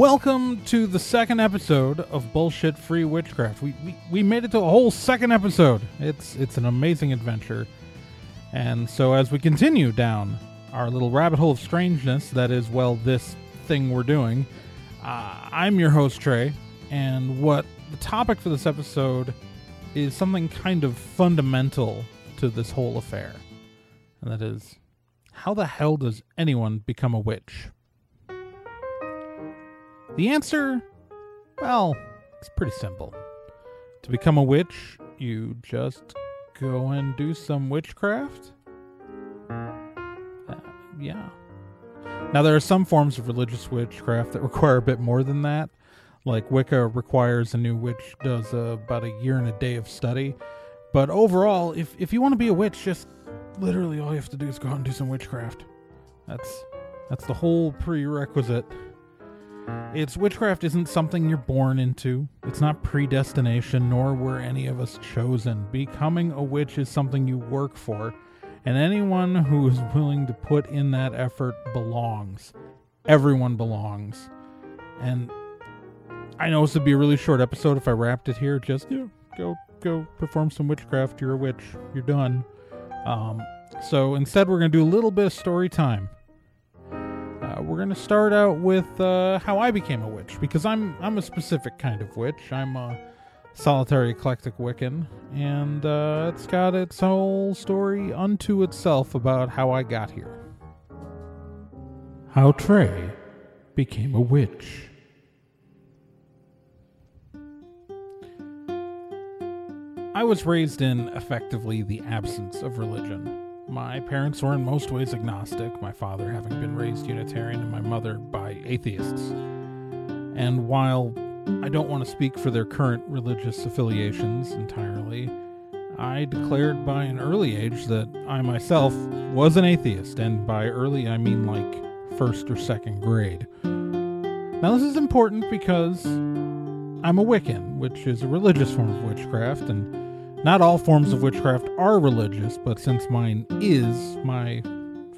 Welcome to the second episode of Bullshit Free Witchcraft. We, we we made it to a whole second episode. It's it's an amazing adventure. And so as we continue down our little rabbit hole of strangeness that is well this thing we're doing, uh, I'm your host Trey, and what the topic for this episode is something kind of fundamental to this whole affair. And that is how the hell does anyone become a witch? The answer, well, it's pretty simple. To become a witch, you just go and do some witchcraft? Uh, yeah. Now, there are some forms of religious witchcraft that require a bit more than that. Like Wicca requires a new witch does uh, about a year and a day of study. But overall, if, if you want to be a witch, just literally all you have to do is go out and do some witchcraft. That's that's the whole prerequisite. It's witchcraft isn't something you're born into. It's not predestination, nor were any of us chosen. Becoming a witch is something you work for, and anyone who is willing to put in that effort belongs. Everyone belongs. And I know this would be a really short episode if I wrapped it here. Just you know, go go perform some witchcraft. You're a witch. You're done. Um, so instead, we're going to do a little bit of story time. We're going to start out with uh, how I became a witch because I'm I'm a specific kind of witch. I'm a solitary eclectic Wiccan, and uh, it's got its whole story unto itself about how I got here. How Trey became a witch. I was raised in effectively the absence of religion. My parents were in most ways agnostic, my father having been raised Unitarian and my mother by atheists. And while I don't want to speak for their current religious affiliations entirely, I declared by an early age that I myself was an atheist, and by early I mean like first or second grade. Now, this is important because I'm a Wiccan, which is a religious form of witchcraft, and not all forms of witchcraft are religious, but since mine is, my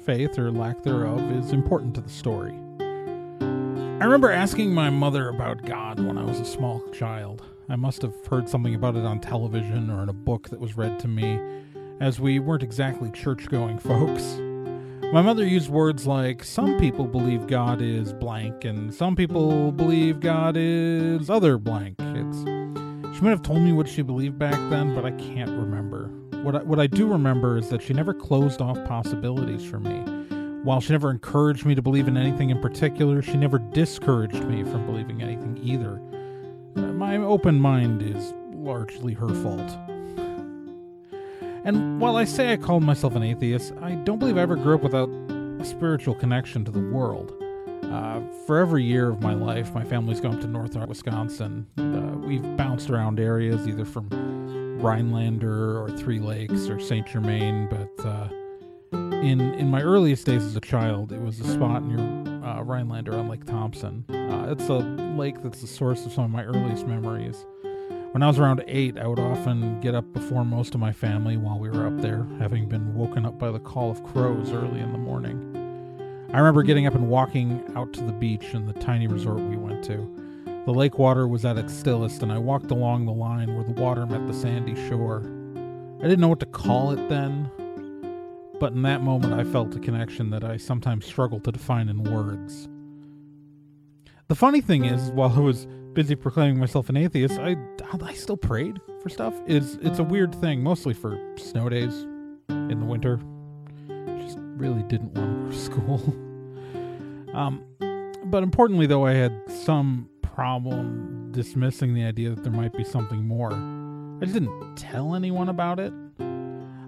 faith or lack thereof is important to the story. I remember asking my mother about God when I was a small child. I must have heard something about it on television or in a book that was read to me, as we weren't exactly church going folks. My mother used words like, some people believe God is blank, and some people believe God is other blank. She might have told me what she believed back then, but I can't remember. What I, what I do remember is that she never closed off possibilities for me. While she never encouraged me to believe in anything in particular, she never discouraged me from believing anything either. Uh, my open mind is largely her fault. And while I say I called myself an atheist, I don't believe I ever grew up without a spiritual connection to the world. Uh, for every year of my life, my family's gone to northern Wisconsin. Uh, we've bounced around areas, either from Rhinelander or Three Lakes or Saint Germain. But uh, in in my earliest days as a child, it was a spot near uh, Rhinelander on Lake Thompson. Uh, it's a lake that's the source of some of my earliest memories. When I was around eight, I would often get up before most of my family while we were up there, having been woken up by the call of crows early in the morning. I remember getting up and walking out to the beach in the tiny resort we went to. The lake water was at its stillest, and I walked along the line where the water met the sandy shore. I didn't know what to call it then, but in that moment I felt a connection that I sometimes struggle to define in words. The funny thing is, while I was busy proclaiming myself an atheist, I, I still prayed for stuff. It's, it's a weird thing, mostly for snow days in the winter. Really didn't want to go to school. um, but importantly, though, I had some problem dismissing the idea that there might be something more. I just didn't tell anyone about it.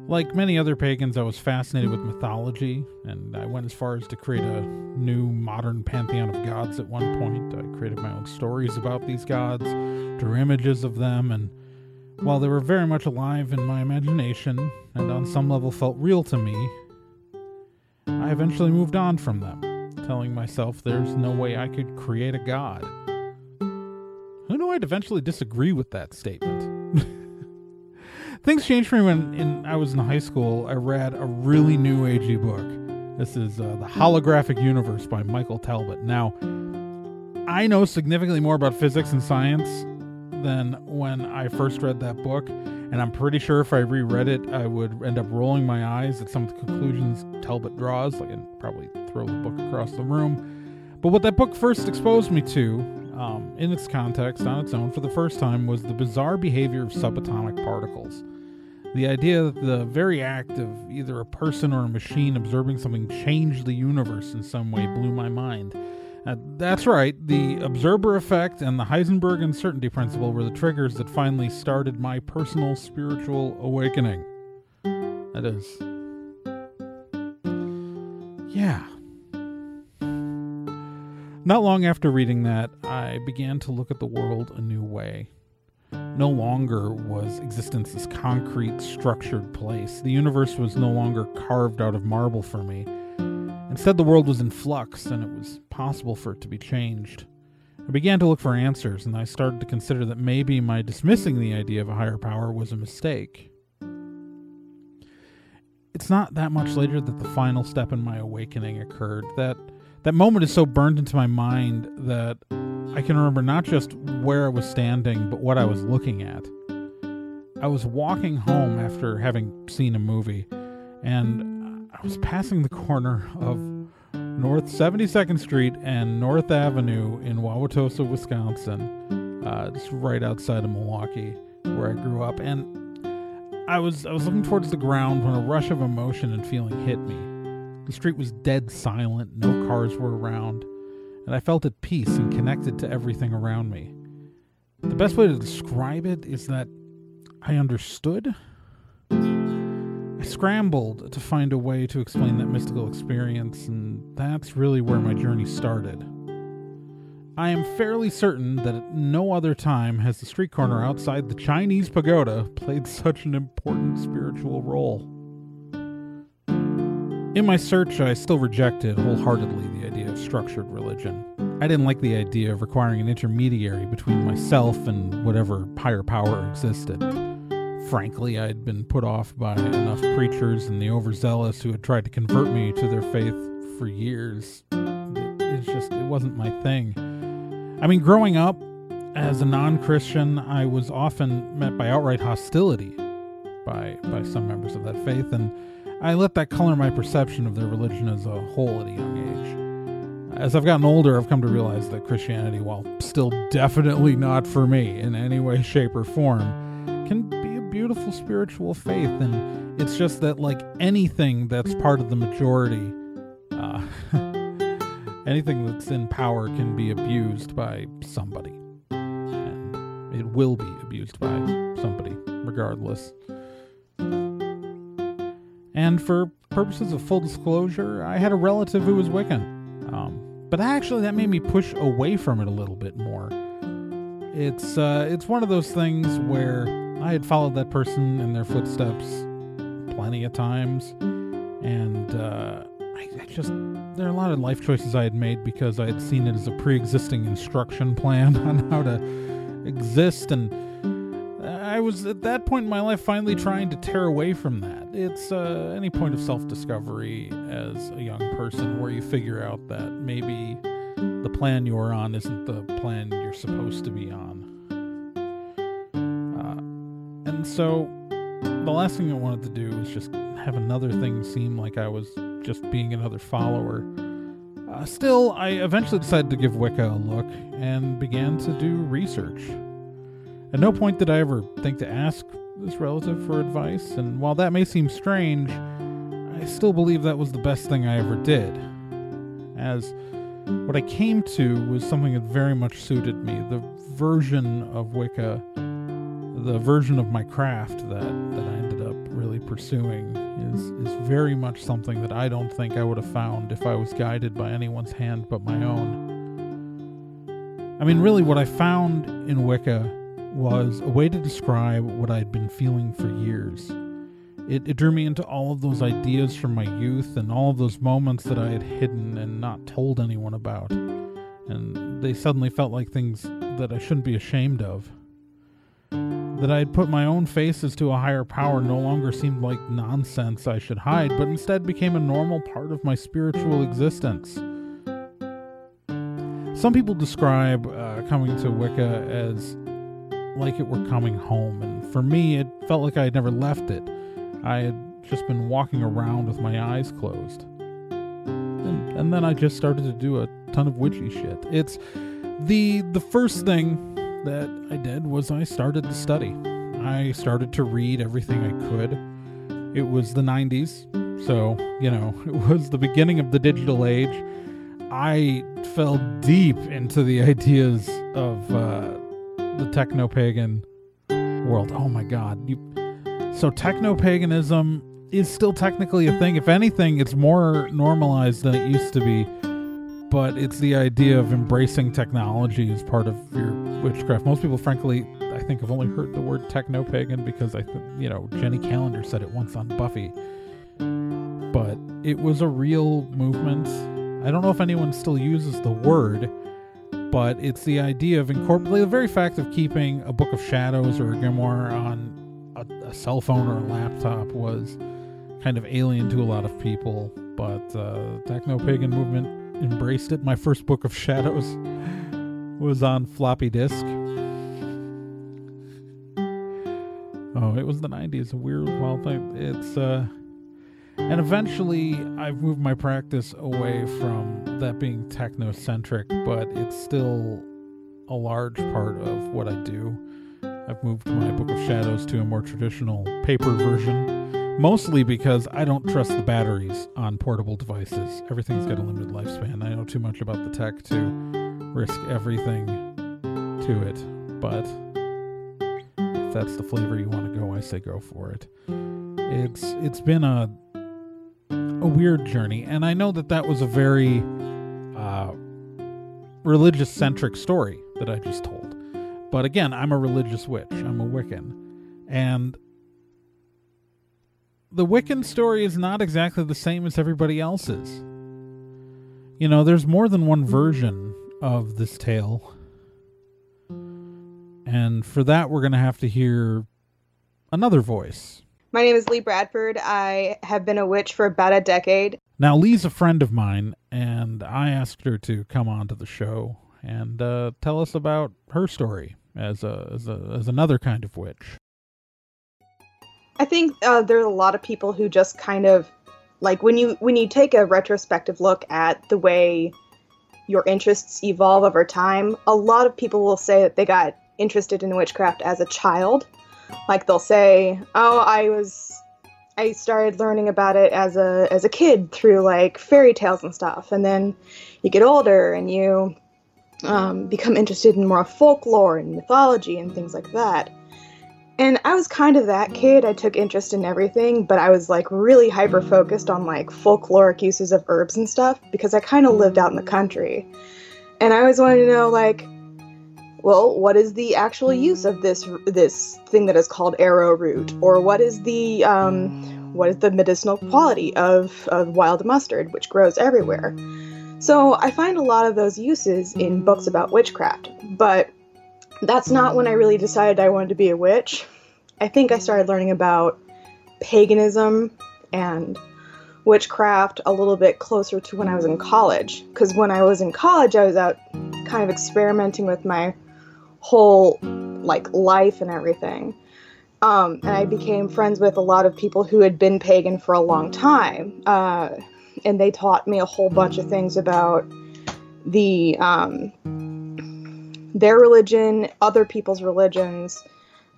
Like many other pagans, I was fascinated with mythology, and I went as far as to create a new modern pantheon of gods at one point. I created my own stories about these gods, drew images of them, and while they were very much alive in my imagination and on some level felt real to me, I eventually moved on from them, telling myself there's no way I could create a god. Who knew I'd eventually disagree with that statement? Things changed for me when in, I was in high school. I read a really new agey book. This is uh, The Holographic Universe by Michael Talbot. Now, I know significantly more about physics and science than when I first read that book, and I'm pretty sure if I reread it, I would end up rolling my eyes at some of the conclusions Talbot draws, like, and probably throw the book across the room. But what that book first exposed me to, um, in its context, on its own, for the first time, was the bizarre behavior of subatomic particles. The idea that the very act of either a person or a machine observing something changed the universe in some way blew my mind. Uh, that's right, the observer effect and the Heisenberg uncertainty principle were the triggers that finally started my personal spiritual awakening. That is. Yeah. Not long after reading that, I began to look at the world a new way. No longer was existence this concrete, structured place. The universe was no longer carved out of marble for me. Instead, the world was in flux, and it was possible for it to be changed. I began to look for answers, and I started to consider that maybe my dismissing the idea of a higher power was a mistake. It's not that much later that the final step in my awakening occurred. That that moment is so burned into my mind that I can remember not just where I was standing, but what I was looking at. I was walking home after having seen a movie, and I was passing the corner of North 72nd Street and North Avenue in Wauwatosa, Wisconsin, uh, just right outside of Milwaukee, where I grew up. And I was I was looking towards the ground when a rush of emotion and feeling hit me. The street was dead silent, no cars were around and I felt at peace and connected to everything around me. The best way to describe it is that I understood. I scrambled to find a way to explain that mystical experience, and that's really where my journey started. I am fairly certain that at no other time has the street corner outside the Chinese pagoda played such an important spiritual role. In my search, I still rejected wholeheartedly the idea of structured religion. I didn't like the idea of requiring an intermediary between myself and whatever higher power existed. Frankly, I'd been put off by enough preachers and the overzealous who had tried to convert me to their faith for years. It's just, it wasn't my thing. I mean, growing up as a non Christian, I was often met by outright hostility by, by some members of that faith, and I let that color my perception of their religion as a whole at a young age. As I've gotten older, I've come to realize that Christianity, while still definitely not for me in any way, shape, or form, can beautiful spiritual faith. And it's just that, like anything that's part of the majority, uh, anything that's in power can be abused by somebody. And it will be abused by somebody, regardless. And for purposes of full disclosure, I had a relative who was Wiccan. Um, but actually, that made me push away from it a little bit more. It's uh, it's one of those things where I had followed that person in their footsteps plenty of times, and uh, I, I just there are a lot of life choices I had made because I had seen it as a pre-existing instruction plan on how to exist and I was at that point in my life finally trying to tear away from that. It's uh, any point of self discovery as a young person where you figure out that maybe the plan you're on isn't the plan you're supposed to be on. And so the last thing I wanted to do was just have another thing seem like I was just being another follower. Uh, still, I eventually decided to give Wicca a look and began to do research. At no point did I ever think to ask this relative for advice, and while that may seem strange, I still believe that was the best thing I ever did. As what I came to was something that very much suited me the version of Wicca, the version of my craft that, that I ended up really pursuing, is, is very much something that I don't think I would have found if I was guided by anyone's hand but my own. I mean, really, what I found in Wicca was a way to describe what I'd been feeling for years. It, it, drew me into all of those ideas from my youth and all of those moments that I had hidden and not told anyone about. And they suddenly felt like things that I shouldn't be ashamed of. That I had put my own faces to a higher power no longer seemed like nonsense I should hide, but instead became a normal part of my spiritual existence. some people describe uh, coming to Wicca as like it were coming home, and for me, it felt like I had never left it. I had just been walking around with my eyes closed. And, and then I just started to do a ton of witchy shit. It's the the first thing that I did was I started to study. I started to read everything I could. It was the 90s, so, you know, it was the beginning of the digital age. I fell deep into the ideas of uh, the techno pagan world. Oh my god. You, so, techno paganism is still technically a thing. If anything, it's more normalized than it used to be. But it's the idea of embracing technology as part of your witchcraft. Most people, frankly, I think have only heard the word techno pagan because I think, you know, Jenny Calendar said it once on Buffy. But it was a real movement. I don't know if anyone still uses the word, but it's the idea of incorporating the very fact of keeping a book of shadows or a grimoire on a, a cell phone or a laptop was kind of alien to a lot of people, but uh, techno pagan movement embraced it. My first book of shadows was on floppy disk. Oh, it was the '90s. A weird, wild thing. It's uh, and eventually I've moved my practice away from that being techno centric, but it's still a large part of what I do. I've moved my Book of Shadows to a more traditional paper version Mostly because I don't trust the batteries on portable devices. Everything's got a limited lifespan. I know too much about the tech to risk everything to it. But if that's the flavor you want to go, I say go for it. It's it's been a a weird journey, and I know that that was a very uh, religious centric story that I just told. But again, I'm a religious witch. I'm a Wiccan, and the Wiccan story is not exactly the same as everybody else's. You know, there's more than one version of this tale. And for that, we're going to have to hear another voice. My name is Lee Bradford. I have been a witch for about a decade. Now, Lee's a friend of mine, and I asked her to come on to the show and uh, tell us about her story as a, as a as another kind of witch. I think uh, there's a lot of people who just kind of like when you when you take a retrospective look at the way your interests evolve over time. A lot of people will say that they got interested in witchcraft as a child. Like they'll say, "Oh, I was I started learning about it as a as a kid through like fairy tales and stuff, and then you get older and you um, become interested in more folklore and mythology and things like that." And I was kind of that kid. I took interest in everything, but I was like really hyper focused on like folkloric uses of herbs and stuff because I kind of lived out in the country. And I always wanted to know like well, what is the actual use of this this thing that is called arrowroot or what is the um, what is the medicinal quality of, of wild mustard which grows everywhere? So, I find a lot of those uses in books about witchcraft, but that's not when I really decided I wanted to be a witch. I think I started learning about paganism and witchcraft a little bit closer to when I was in college. Because when I was in college, I was out kind of experimenting with my whole like life and everything. Um, and I became friends with a lot of people who had been pagan for a long time. Uh, and they taught me a whole bunch of things about the um, their religion, other people's religions,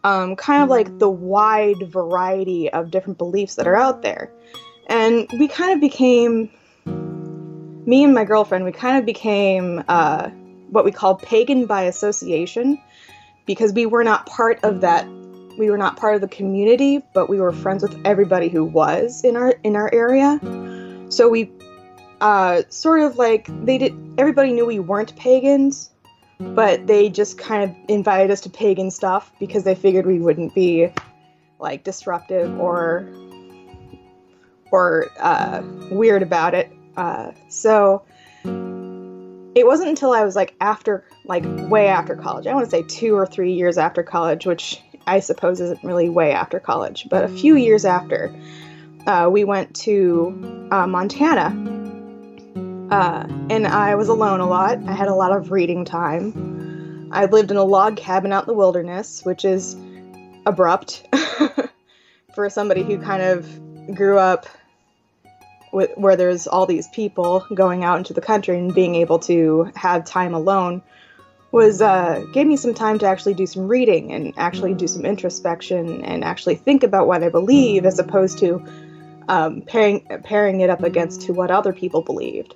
um, kind of like the wide variety of different beliefs that are out there. And we kind of became, me and my girlfriend, we kind of became uh, what we call pagan by association because we were not part of that we were not part of the community but we were friends with everybody who was in our in our area so we uh, sort of like they did everybody knew we weren't pagans but they just kind of invited us to pagan stuff because they figured we wouldn't be like disruptive or or uh, weird about it. Uh, so it wasn't until I was like after, like way after college. I want to say two or three years after college, which I suppose isn't really way after college, but a few years after, uh, we went to uh, Montana Uh, and I was alone a lot. I had a lot of reading time. I lived in a log cabin out in the wilderness, which is abrupt for somebody who kind of grew up with, where there's all these people going out into the country and being able to have time alone was uh, gave me some time to actually do some reading and actually do some introspection and actually think about what I believe as opposed to um, pairing pairing it up against to what other people believed.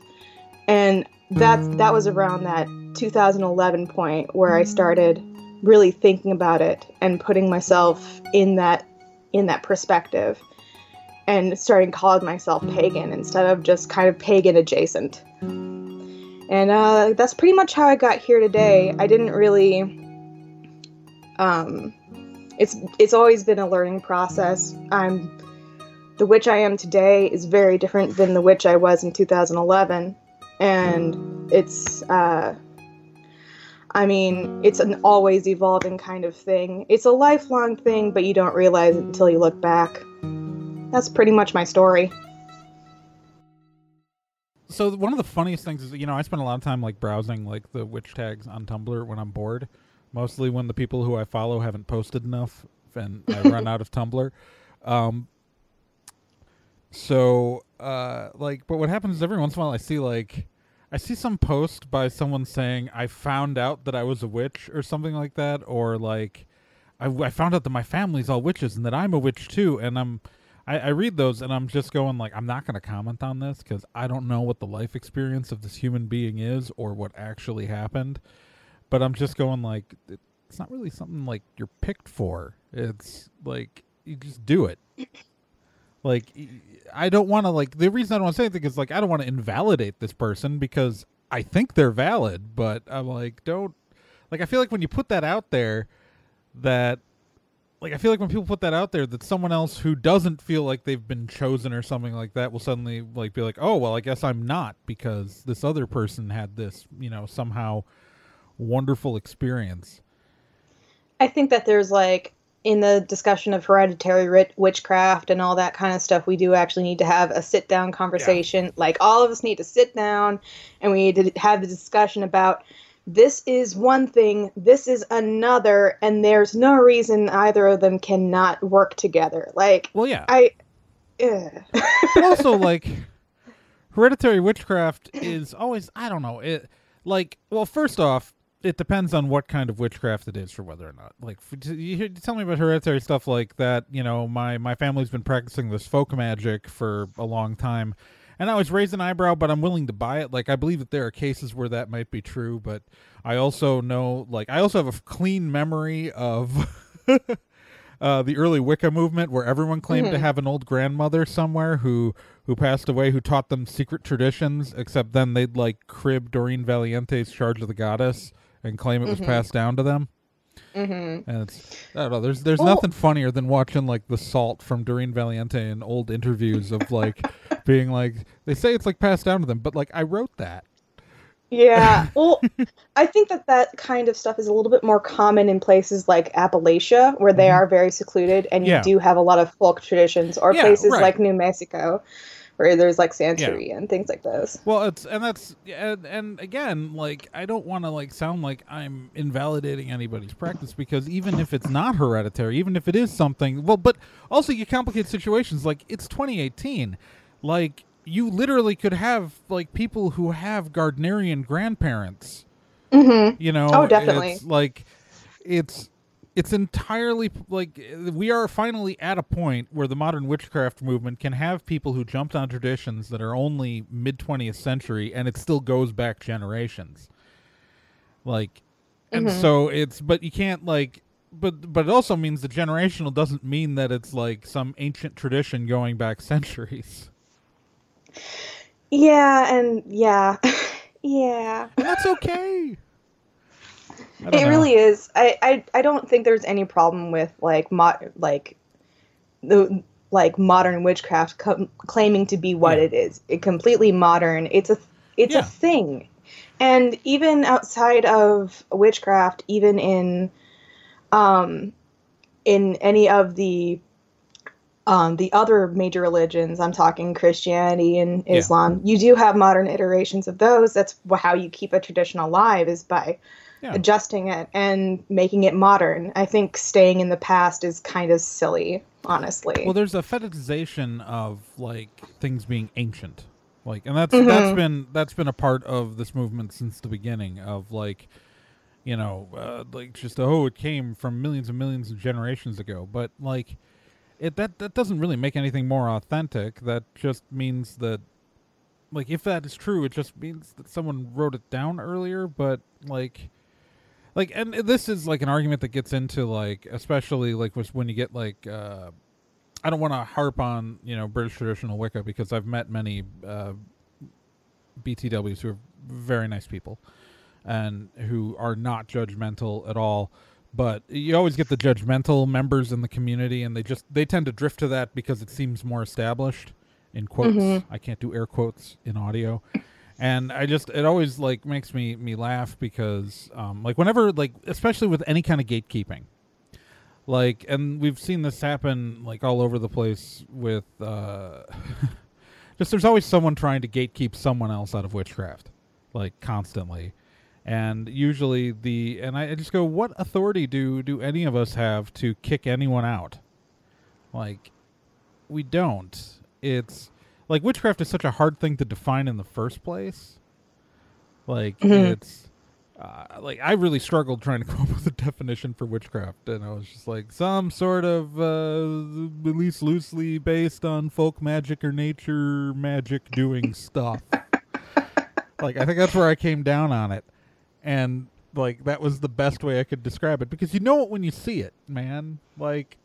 And that that was around that 2011 point where I started really thinking about it and putting myself in that in that perspective and starting calling myself pagan instead of just kind of pagan adjacent. And uh, that's pretty much how I got here today. I didn't really. Um, it's it's always been a learning process. I'm the witch I am today is very different than the witch I was in 2011, and it's. Uh, I mean, it's an always evolving kind of thing. It's a lifelong thing, but you don't realize it until you look back. That's pretty much my story so one of the funniest things is you know I spend a lot of time like browsing like the witch tags on Tumblr when I'm bored, mostly when the people who I follow haven't posted enough and I run out of Tumblr. Um, so uh, like, but what happens is every once in a while I see like I see some post by someone saying I found out that I was a witch or something like that, or like I, I found out that my family's all witches and that I'm a witch too, and I'm I, I read those and I'm just going like I'm not going to comment on this because I don't know what the life experience of this human being is or what actually happened. But I'm just going like it's not really something like you're picked for. It's like you just do it. Like I don't want to like the reason I don't want to say anything is like I don't want to invalidate this person because I think they're valid, but I'm like don't like I feel like when you put that out there that like I feel like when people put that out there, that someone else who doesn't feel like they've been chosen or something like that will suddenly like be like, oh well, I guess I'm not because this other person had this, you know, somehow wonderful experience. I think that there's like in the discussion of hereditary witchcraft and all that kind of stuff, we do actually need to have a sit down conversation. Yeah. Like all of us need to sit down and we need to have the discussion about this is one thing, this is another, and there's no reason either of them cannot work together. Like, well, yeah, I. but also, like, hereditary witchcraft is always I don't know it. Like, well, first off, it depends on what kind of witchcraft it is for whether or not. Like, you tell me about hereditary stuff like that. You know, my my family's been practicing this folk magic for a long time and I was raised an eyebrow, but I'm willing to buy it. Like I believe that there are cases where that might be true, but I also know, like, I also have a clean memory of uh, the early Wicca movement, where everyone claimed mm-hmm. to have an old grandmother somewhere who who passed away, who taught them secret traditions. Except then they'd like crib Doreen Valiente's Charge of the Goddess and claim it was mm-hmm. passed down to them. Mm-hmm. And it's I don't know. There's there's nothing funnier than watching like the salt from Doreen Valiente in old interviews of like being like they say it's like passed down to them, but like I wrote that. Yeah. Well, I think that that kind of stuff is a little bit more common in places like Appalachia, where they mm-hmm. are very secluded, and you yeah. do have a lot of folk traditions, or yeah, places right. like New Mexico, where there's like Santeria yeah. and things like those. Well, it's and that's and, and again, like I don't want to like sound like I'm invalidating anybody's practice because even if it's not hereditary, even if it is something, well, but also you complicate situations. Like it's 2018, like you literally could have like people who have Gardnerian grandparents. Mm-hmm. You know, oh, definitely. It's like it's it's entirely like we are finally at a point where the modern witchcraft movement can have people who jumped on traditions that are only mid 20th century and it still goes back generations. Like and mm-hmm. so it's but you can't like but but it also means the generational doesn't mean that it's like some ancient tradition going back centuries. Yeah and yeah. Yeah. And that's okay it know. really is. I, I I don't think there's any problem with like mo- like the like modern witchcraft co- claiming to be what yeah. it is. It completely modern. It's a it's yeah. a thing. And even outside of witchcraft, even in um in any of the um, the other major religions, I'm talking Christianity and Yeah. Islam, you do have modern iterations of those. That's how you keep a tradition alive is by Yeah. adjusting it and making it modern. I think staying in the past is kind of silly, honestly. Well, there's a fetishization of like things being ancient, like, and that's that's been that's been a part of this movement since the beginning of like, you know, uh, like just oh, it came from millions and millions of generations ago, but like, it that that doesn't really make anything more authentic. That just means that, like, if that is true, it just means that someone wrote it down earlier, but like like and this is like an argument that gets into like especially like when you get like uh i don't want to harp on you know british traditional wicca because i've met many uh btws who are very nice people and who are not judgmental at all but you always get the judgmental members in the community and they just they tend to drift to that because it seems more established in quotes. I can't do air quotes in audio and i just it always like makes me me laugh because um like whenever like especially with any kind of gatekeeping like and we've seen this happen like all over the place with uh just there's always someone trying to gatekeep someone else out of witchcraft like constantly. And usually the and I, I just go what authority do do any of us have to kick anyone out? Like we don't. It's like witchcraft is such a hard thing to define in the first place like Mhm. it's uh, like I really struggled trying to come up with a definition for witchcraft, and I was just like some sort of uh, at least loosely based on folk magic or nature magic doing stuff. like I think that's where I came down on it, and like that was the best way I could describe it because you know it when you see it, man. Like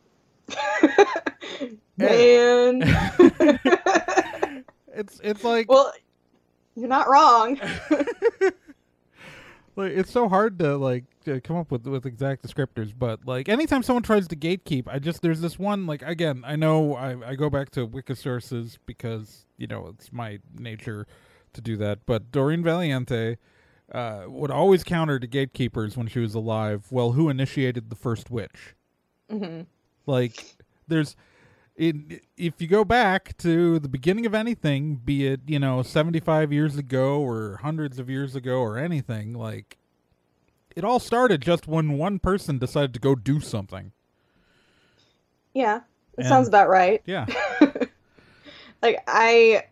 Man. It's it's like well, you're not wrong. like it's so hard to like to come up with with exact descriptors but like anytime someone tries to gatekeep i just there's this one like again i know i, I go back to wiki sources because you know it's my nature to do that but doreen valiente uh, would always counter to gatekeepers when she was alive. Well who initiated the first witch? Hmm like there's in, if you go back to the beginning of anything be it you know 75 years ago or hundreds of years ago or anything like it all started just when one person decided to go do something Yeah, it And- sounds about right. yeah like I,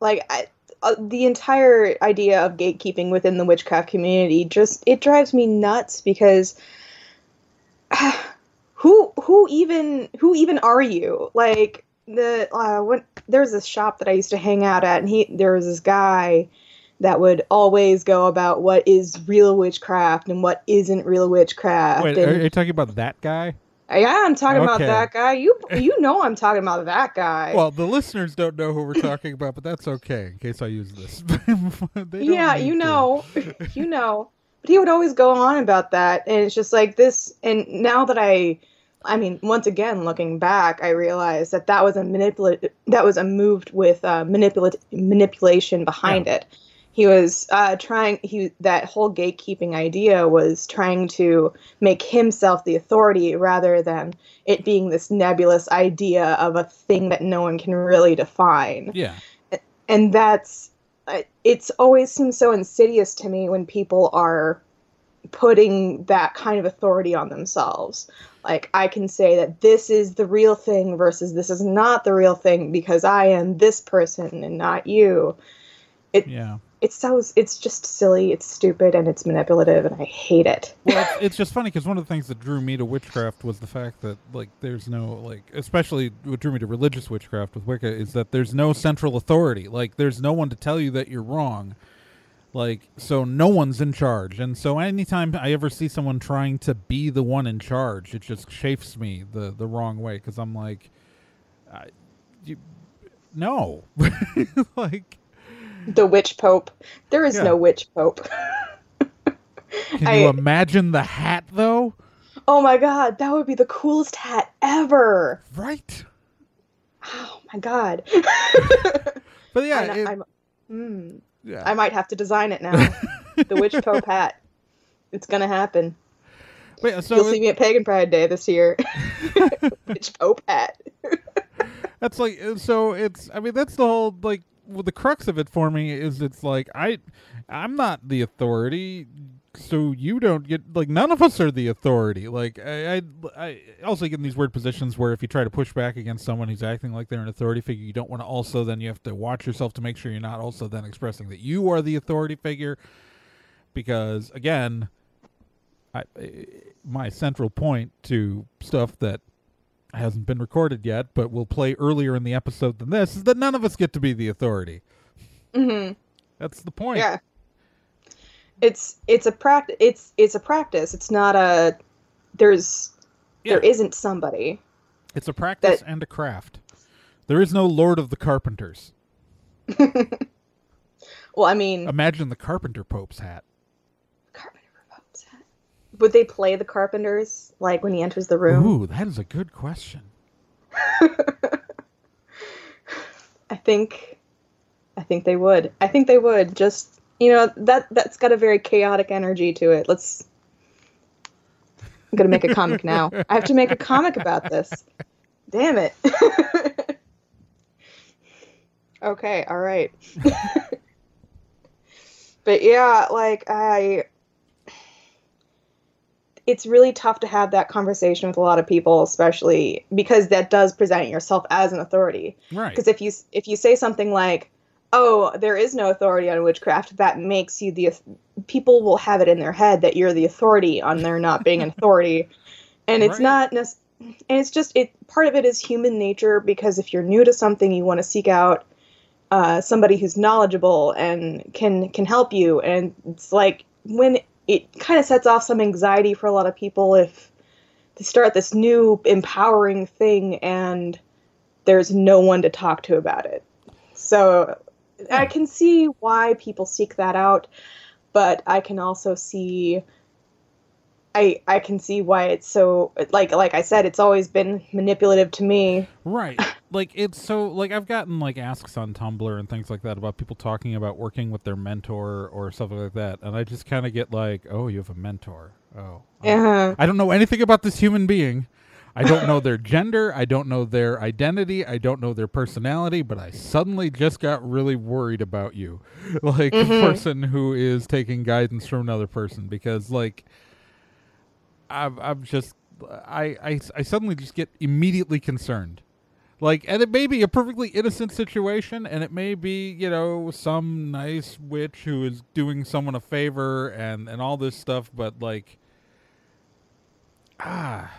like I, uh, the entire idea of gatekeeping within the witchcraft community just it drives me nuts because who who even who even are you? Like the uh, when there's this shop that I used to hang out at, and he there was this guy that would always go about what is real witchcraft and what isn't real witchcraft. wait and, are you talking about that guy yeah, I'm talking about that guy. You you know I'm talking about that guy. well the listeners don't know who we're talking about but that's okay in case i use this They yeah, you know, you know. But he would always go on about that, and it's just like this. And now that I, I mean, once again, looking back, I realized that that was a manipulate. That was a move with uh, manipulate manipulation behind it. He was uh, trying. He that whole gatekeeping idea was trying to make himself the authority rather than it being this nebulous idea of a thing that no one can really define yeah and that's it's always seems so insidious to me when people are putting that kind of authority on themselves like i can say that this is the real thing versus this is not the real thing because i am this person and not you It, yeah it's so it's just silly it's stupid and it's manipulative and i hate it well, it's, it's just funny because one of the things that drew me to witchcraft was the fact that like there's no like especially what drew me to religious witchcraft with Wicca is that there's no central authority. Like there's no one to tell you that you're wrong. Like so, no one's in charge, and so anytime I ever see someone trying to be the one in charge, it just chafes me the the wrong way because I'm like, I, you, no, like the witch pope. There is Yeah. no witch pope. Can I- you imagine the hat though? oh my god that would be the coolest hat ever. Right. oh my god. But yeah, I'm, it- mm, yeah. I might have to design it now. the Witch Pope hat. It's gonna happen. Yeah, so You'll it- see me at Pagan Pride Day this year. Witch Pope hat. That's like uh, so. It's I mean that's the whole like well, the crux of it for me is it's like I I'm not the authority, so you don't get like none of us are the authority. Like I I, I also get in these weird positions where if you try to push back against someone who's acting like they're an authority figure, you don't want to also then you have to watch yourself to make sure you're not also then expressing that you are the authority figure, because again. I, my central point to stuff that hasn't been recorded yet, but will play earlier in the episode than this, is that none of us get to be the authority. Mm-hmm. That's the point. Yeah. It's it's a practice. It's it's a practice. It's not a. There's Yeah. there isn't somebody. It's a practice That- and a craft. There is no Lord of the Carpenters. Well, I mean, Imagine the Carpenter Pope's hat. Carpenter Pope's hat. Would they play the Carpenters like when he enters the room? Ooh, that is a good question. I think, I think they would. I think they would. Just you know that that's got a very chaotic energy to it. Let's. I'm gonna make a comic now. I have to make a comic about this. Damn it. okay. All right. but yeah, like I. It's really tough to have that conversation with a lot of people, especially because that does present yourself as an authority Right. because if you if you say something like oh there is no authority on witchcraft that makes you the people will have it in their head that you're the authority on there not being an authority. And it's not nec- and it's just it part of it is human nature because if you're new to something you want to seek out uh, somebody who's knowledgeable and can can help you. And it's like when it kind of sets off some anxiety for a lot of people if they start this new empowering thing and there's no one to talk to about it. So I can see why people seek that out, but I can also see I I can see why it's so like like I said it's always been manipulative to me. Right. Like it's so like I've gotten like asks on Tumblr and things like that about people talking about working with their mentor or something like that, and I just kind of get like, "Oh, you have a mentor. Oh, I- Uh-huh. I don't know anything about this human being. I don't know their gender. I don't know their identity. I don't know their personality. But I suddenly just got really worried about you, like the Mhm. person who is taking guidance from another person, because like I'm, I'm just, I, I, I suddenly just get immediately concerned. Like, and it may be a perfectly innocent situation, and it may be, you know, some nice witch who is doing someone a favor and and all this stuff, but like, ah,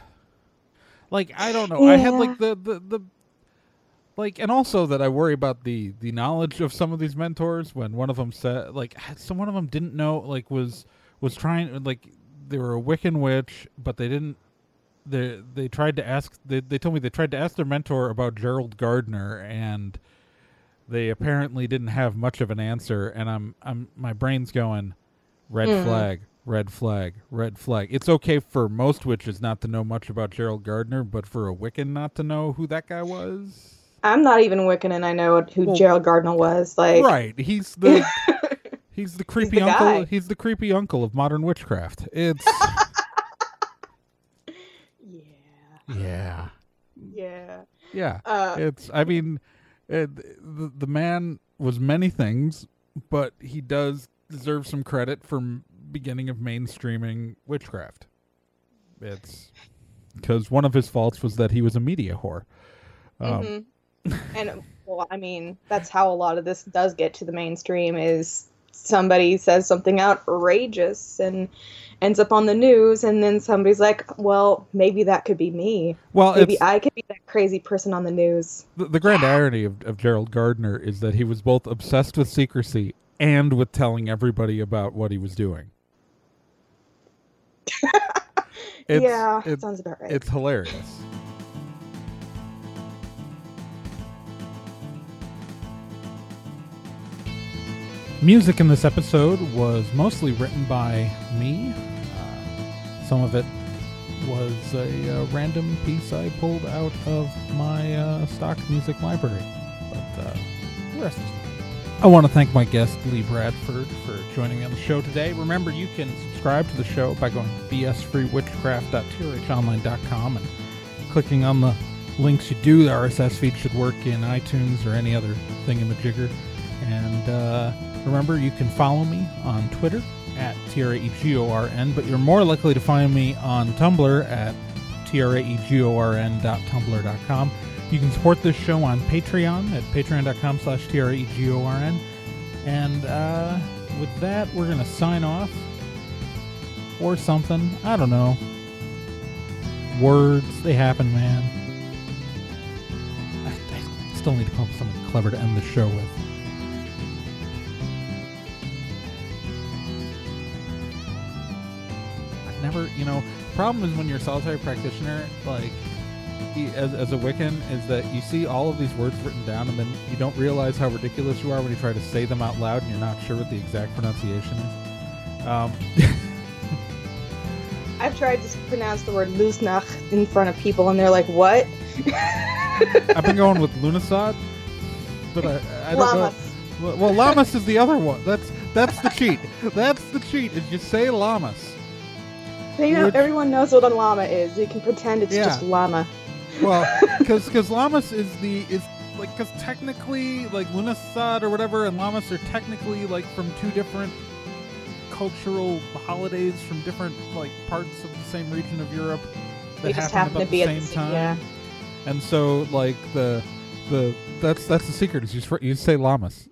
like I don't know. I had like the the the. Like and also that I worry about the the knowledge of some of these mentors when one of them said like some one of them didn't know like was was trying like they were a Wiccan witch but they didn't they they tried to ask they they told me they tried to ask their mentor about Gerald Gardner and they apparently didn't have much of an answer and I'm I'm my brain's going red Mm. flag red flag red flag it's okay for most witches not to know much about Gerald Gardner but for a Wiccan not to know who that guy was I'm not even Wiccan and I know who Well, Gerald Gardner was like right he's the he's the creepy the uncle guy. he's the creepy uncle of modern witchcraft it's yeah. yeah Yeah. yeah Uh it's i mean it, the, the man was many things but he does deserve some credit for beginning of mainstreaming witchcraft it's because one of his faults was that he was a media whore um, mhm. and well, I mean, that's how a lot of this does get to the mainstream is somebody says something outrageous and ends up on the news and then somebody's like, "Well, maybe that could be me. well Maybe I could be that crazy person on the news." the, the grand irony of, of gerald gardner is that he was both obsessed with secrecy and with telling everybody about what he was doing yeah, it- sounds about right. It's hilarious. Music in this episode was mostly written by me. Uh, some of it was a uh, random piece I pulled out of my uh, stock music library. But uh, the rest is I want to thank my guest, Lee Bradford, for joining me on the show today. Remember, you can subscribe to the show by going to bsfreewitchcraft.trhonline.com and clicking on the links you do. The RSS feed should work in iTunes or any other thingamajigger. And uh, remember, you can follow me on Twitter at T-R-A-E-G-O-R-N, but you're more likely to find me on Tumblr at T-R-A-E-G-O-R-N.tumblr.com. You can support this show on Patreon at patreon.com slash T-R-A-E-G-O-R-N. And uh, with that, we're going to sign off. Or something. I don't know. Words, they happen, man. I, I still need to come up with something clever to end the show with. I've never, you know, problem is when you're a solitary practitioner, like, as, as a Wiccan, is that you see all of these words written down and then you don't realize how ridiculous you are when you try to say them out loud and you're not sure what the exact pronunciation is. Um, I've tried to pronounce the word Lusnach in front of people, and they're like, "What?" I've been going with Lunasad, but I, I don't Llamas. know. Well, well, Lammas is the other one. That's that's the cheat. That's the cheat. Is you say Lammas. They know, Which- everyone knows what a llama is. You can pretend it's Yeah. just llama. Well, because because Lammas is the is like because technically like Lunasad or whatever and Lammas are technically like from two different cultural holidays from different like parts of the same region of Europe. that They just happen happen to about be the at same the same- time. yeah. And so like the the that's that's the secret is you, you say Lammas.